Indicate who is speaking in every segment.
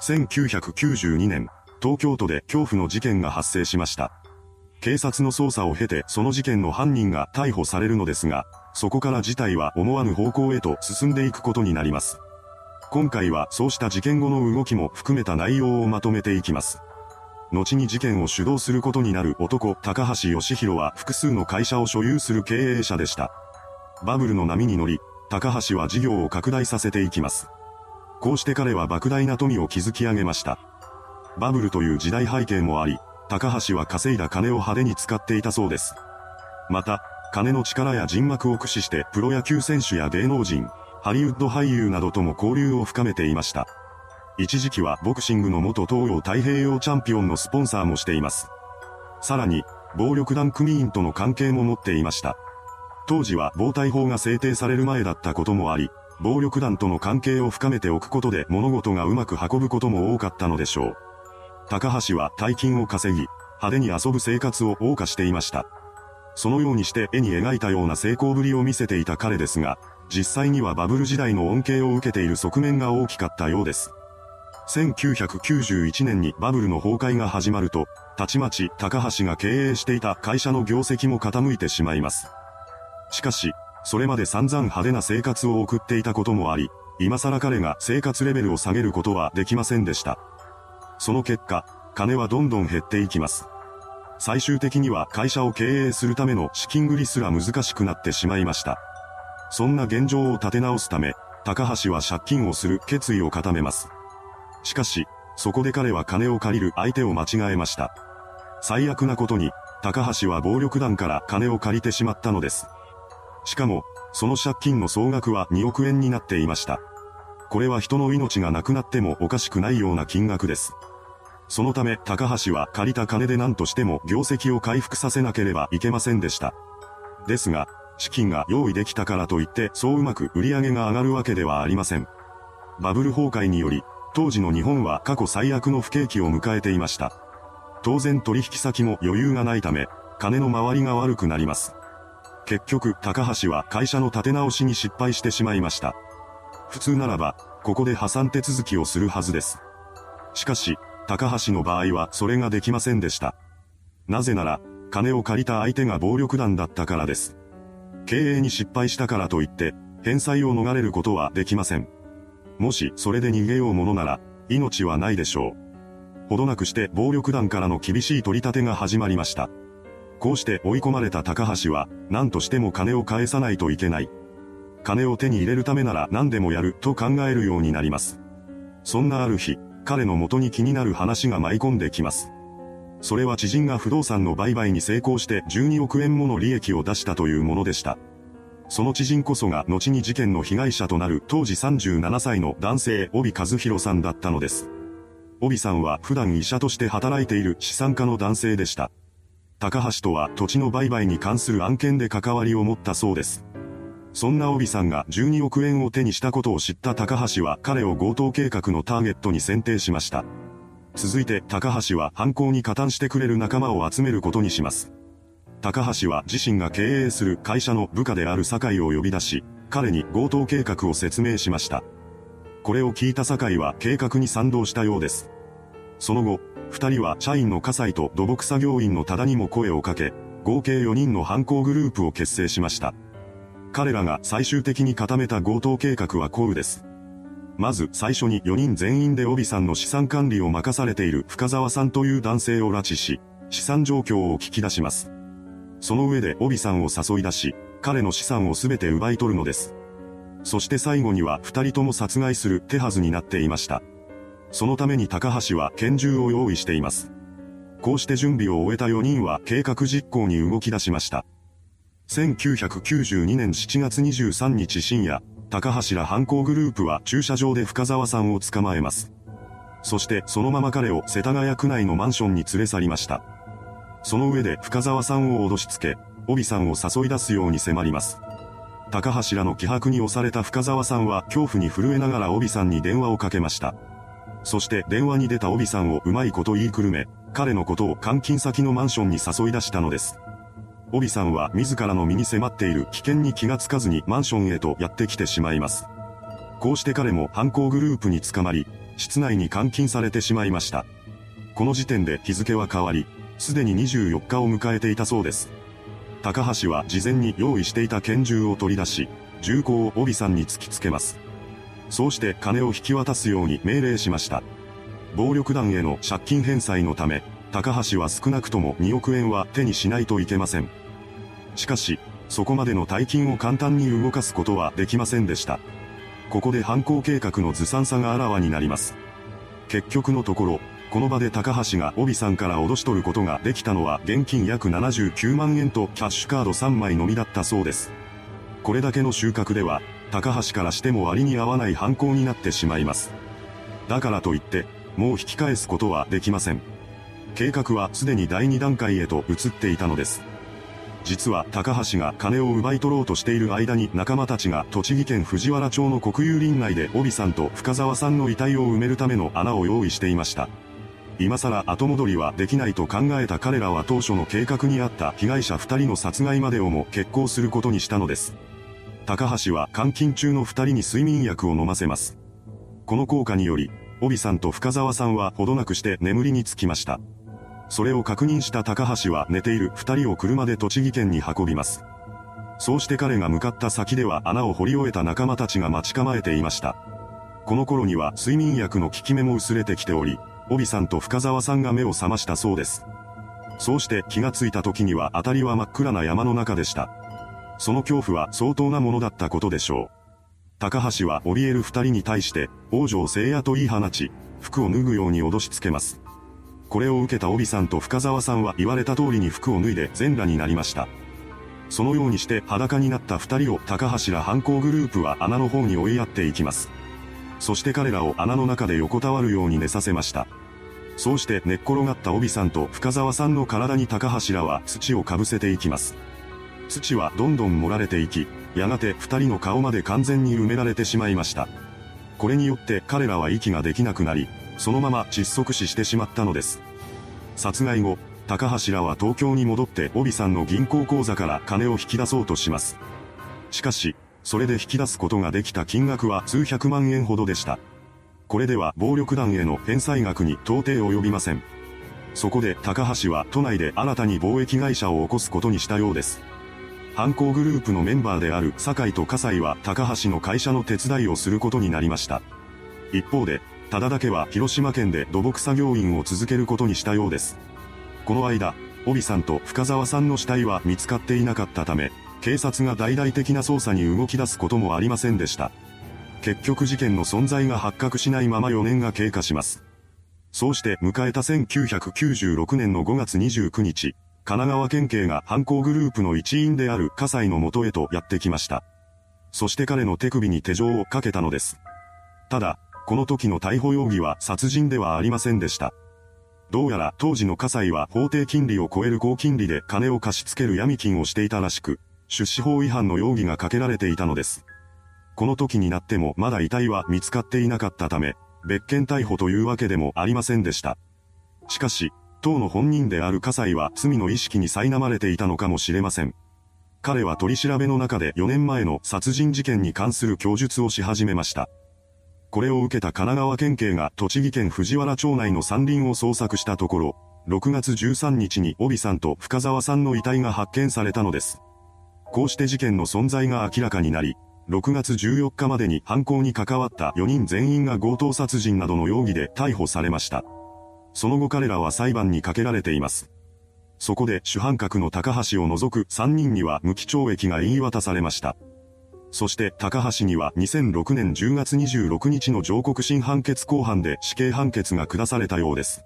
Speaker 1: 1992年、東京都で恐怖の事件が発生しました。警察の捜査を経てその事件の犯人が逮捕されるのですが、そこから事態は思わぬ方向へと進んでいくことになります。今回はそうした事件後の動きも含めた内容をまとめていきます。後に事件を主導することになる男、高橋義弘は複数の会社を所有する経営者でした。バブルの波に乗り、高橋は事業を拡大させていきます。こうして彼は莫大な富を築き上げました。バブルという時代背景もあり、高橋は稼いだ金を派手に使っていたそうです。また、金の力や人脈を駆使してプロ野球選手や芸能人、ハリウッド俳優などとも交流を深めていました。一時期はボクシングの元東洋太平洋チャンピオンのスポンサーもしています。さらに、暴力団組員との関係も持っていました。当時は防体法が制定される前だったこともあり、暴力団との関係を深めておくことで物事がうまく運ぶことも多かったのでしょう。高橋は大金を稼ぎ、派手に遊ぶ生活を謳歌していました。そのようにして絵に描いたような成功ぶりを見せていた彼ですが、実際にはバブル時代の恩恵を受けている側面が大きかったようです。1991年にバブルの崩壊が始まると、たちまち高橋が経営していた会社の業績も傾いてしまいます。しかし、それまで散々派手な生活を送っていたこともあり、今更彼が生活レベルを下げることはできませんでした。その結果、金はどんどん減っていきます。最終的には会社を経営するための資金繰りすら難しくなってしまいました。そんな現状を立て直すため、高橋は借金をする決意を固めます。しかし、そこで彼は金を借りる相手を間違えました。最悪なことに、高橋は暴力団から金を借りてしまったのです。しかも、その借金の総額は2億円になっていました。これは人の命がなくなってもおかしくないような金額です。そのため、高橋は借りた金で何としても業績を回復させなければいけませんでした。ですが、資金が用意できたからといってそううまく売り上げが上がるわけではありません。バブル崩壊により、当時の日本は過去最悪の不景気を迎えていました。当然取引先も余裕がないため、金の回りが悪くなります。結局、高橋は会社の立て直しに失敗してしまいました。普通ならば、ここで破産手続きをするはずです。しかし、高橋の場合はそれができませんでした。なぜなら、金を借りた相手が暴力団だったからです。経営に失敗したからといって、返済を逃れることはできません。もしそれで逃げようものなら、命はないでしょう。ほどなくして暴力団からの厳しい取り立てが始まりました。こうして追い込まれた高橋は、何としても金を返さないといけない。金を手に入れるためなら何でもやると考えるようになります。そんなある日、彼の元に気になる話が舞い込んできます。それは知人が不動産の売買に成功して12億円もの利益を出したというものでした。その知人こそが後に事件の被害者となる当時37歳の男性帯和弘さんだったのです。帯さんは普段医者として働いている資産家の男性でした。高橋とは土地の売買に関する案件で関わりを持ったそうです。そんな帯さんが12億円を手にしたことを知った高橋は彼を強盗計画のターゲットに選定しました。続いて高橋は犯行に加担してくれる仲間を集めることにします。高橋は自身が経営する会社の部下である酒井を呼び出し、彼に強盗計画を説明しました。これを聞いた酒井は計画に賛同したようです。その後、二人は社員の葛西と土木作業員の多田にも声をかけ、合計4人の犯行グループを結成しました。彼らが最終的に固めた強盗計画はこうです。まず最初に4人全員で帯さんの資産管理を任されている深沢さんという男性を拉致し、資産状況を聞き出します。その上で帯さんを誘い出し、彼の資産をすべて奪い取るのです。そして最後には二人とも殺害する手はずになっていました。そのために高橋は拳銃を用意しています。こうして準備を終えた4人は計画実行に動き出しました。1992年7月23日深夜、高橋ら犯行グループは駐車場で深沢さんを捕まえます。そしてそのまま彼を世田谷区内のマンションに連れ去りました。その上で深沢さんを脅しつけ、帯さんを誘い出すように迫ります。高橋らの気迫に押された深沢さんは恐怖に震えながら帯さんに電話をかけました。そして電話に出た帯さんをうまいこと言いくるめ、彼のことを監禁先のマンションに誘い出したのです。帯さんは自らの身に迫っている危険に気がつかずにマンションへとやってきてしまいます。こうして彼も犯行グループに捕まり、室内に監禁されてしまいました。この時点で日付は変わり、すでに24日を迎えていたそうです。高橋は事前に用意していた拳銃を取り出し、銃口を帯さんに突きつけます。そうして金を引き渡すように命令しました。暴力団への借金返済のため、高橋は少なくとも2億円は手にしないといけません。しかし、そこまでの大金を簡単に動かすことはできませんでした。ここで犯行計画のずさんさがあらわになります。結局のところ、この場で高橋が帯さんから脅し取ることができたのは現金約79万円とキャッシュカード3枚のみだったそうです。これだけの収穫では、高橋からしても割に合わない犯行になってしまいます。だからといって、もう引き返すことはできません。計画はすでに第2段階へと移っていたのです。実は高橋が金を奪い取ろうとしている間に仲間たちが栃木県藤原町の国有林内で帯さんと深沢さんの遺体を埋めるための穴を用意していました。今更後戻りはできないと考えた彼らは当初の計画にあった被害者二人の殺害までをも決行することにしたのです。高橋は監禁中の二人に睡眠薬を飲ませます。この効果により、帯さんと深沢さんはほどなくして眠りにつきました。それを確認した高橋は寝ている二人を車で栃木県に運びます。そうして彼が向かった先では穴を掘り終えた仲間たちが待ち構えていました。この頃には睡眠薬の効き目も薄れてきており、帯さんと深沢さんが目を覚ましたそうです。そうして気がついた時には辺りは真っ暗な山の中でした。その恐怖は相当なものだったことでしょう。高橋は怯える二人に対して、王女を聖夜と言い放ち、服を脱ぐように脅しつけます。これを受けた帯さんと深沢さんは言われた通りに服を脱いで全裸になりました。そのようにして裸になった二人を高橋ら犯行グループは穴の方に追いやっていきます。そして彼らを穴の中で横たわるように寝させました。そうして寝っ転がった帯さんと深沢さんの体に高橋らは土をかぶせていきます。土はどんどん盛られていき、やがて二人の顔まで完全に埋められてしまいました。これによって彼らは息ができなくなり、そのまま窒息死してしまったのです。殺害後、高橋らは東京に戻って帯さんの銀行口座から金を引き出そうとします。しかし、それで引き出すことができた金額は数百万円ほどでした。これでは暴力団への返済額に到底及びません。そこで高橋は都内で新たに貿易会社を起こすことにしたようです。犯行グループのメンバーである酒井と葛西は高橋の会社の手伝いをすることになりました。一方で、ただだけは広島県で土木作業員を続けることにしたようです。この間、帯さんと深沢さんの死体は見つかっていなかったため、警察が大々的な捜査に動き出すこともありませんでした。結局事件の存在が発覚しないまま4年が経過します。そうして迎えた1996年の5月29日、神奈川県警が犯行グループの一員である葛西の元へとやってきました。そして彼の手首に手錠をかけたのです。ただ、この時の逮捕容疑は殺人ではありませんでした。どうやら当時の葛西は法定金利を超える高金利で金を貸し付ける闇金をしていたらしく、出資法違反の容疑がかけられていたのです。この時になってもまだ遺体は見つかっていなかったため、別件逮捕というわけでもありませんでした。しかし、当の本人である葛西は罪の意識に苛まれていたのかもしれません。彼は取り調べの中で4年前の殺人事件に関する供述をし始めました。これを受けた神奈川県警が栃木県藤原町内の山林を捜索したところ、6月13日に帯さんと深沢さんの遺体が発見されたのです。こうして事件の存在が明らかになり、6月14日までに犯行に関わった4人全員が強盗殺人などの容疑で逮捕されました。その後彼らは裁判にかけられています。そこで主犯格の高橋を除く3人には無期懲役が言い渡されました。そして高橋には2006年10月26日の上告審判決公判で死刑判決が下されたようです。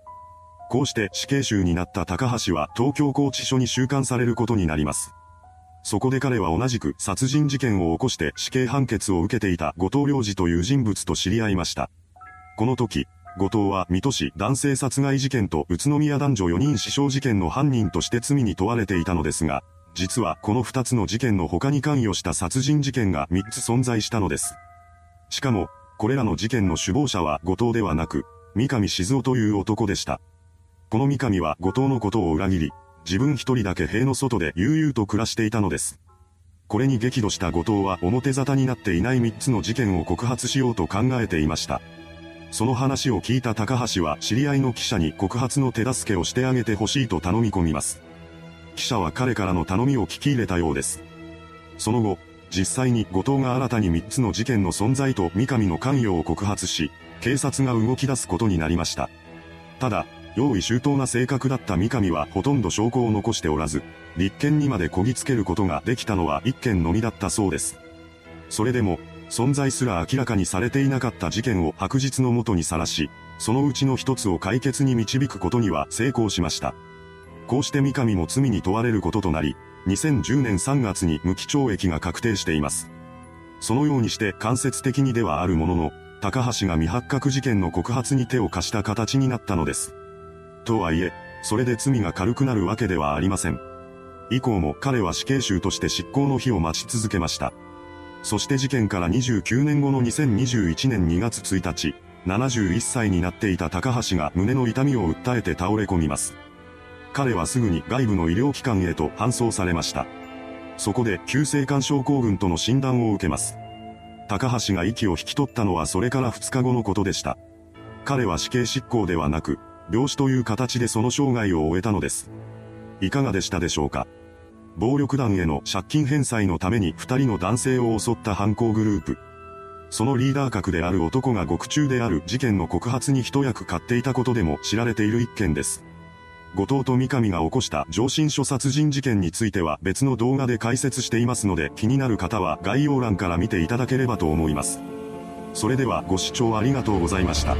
Speaker 1: こうして死刑囚になった高橋は東京拘置所に収監されることになります。そこで彼は同じく殺人事件を起こして死刑判決を受けていた後藤良二という人物と知り合いました。この時、後藤は水戸市男性殺害事件と宇都宮男女4人死傷事件の犯人として罪に問われていたのですが、実はこの2つの事件の他に関与した殺人事件が3つ存在したのです。しかも、これらの事件の首謀者は後藤ではなく、三上静夫という男でした。この三上は後藤のことを裏切り、自分一人だけ塀の外で悠々と暮らしていたのです。これに激怒した後藤は表沙汰になっていない3つの事件を告発しようと考えていました。その話を聞いた高橋は知り合いの記者に告発の手助けをしてあげてほしいと頼み込みます。記者は彼からの頼みを聞き入れたようです。その後、実際に後藤が新たに3つの事件の存在と三上の関与を告発し、警察が動き出すことになりました。ただ、用意周到な性格だった三上はほとんど証拠を残しておらず、立件にまでこぎつけることができたのは1件のみだったそうです。それでも、存在すら明らかにされていなかった事件を白日のもとにさらし、そのうちの一つを解決に導くことには成功しました。こうして三上も罪に問われることとなり、2010年3月に無期懲役が確定しています。そのようにして間接的にではあるものの、高橋が未発覚事件の告発に手を貸した形になったのです。とはいえ、それで罪が軽くなるわけではありません。以降も彼は死刑囚として執行の日を待ち続けました。そして事件から29年後の2021年2月1日、71歳になっていた高橋が胸の痛みを訴えて倒れ込みます。彼はすぐに外部の医療機関へと搬送されました。そこで急性肝症候群との診断を受けます。高橋が息を引き取ったのはそれから2日後のことでした。彼は死刑執行ではなく、病死という形でその生涯を終えたのです。いかがでしたでしょうか？暴力団への借金返済のために二人の男性を襲った犯行グループ。そのリーダー格である男が獄中である事件の告発に一役買っていたことでも知られている一件です。後藤と三上が起こした上申書殺人事件については別の動画で解説していますので気になる方は概要欄から見ていただければと思います。それではご視聴ありがとうございました。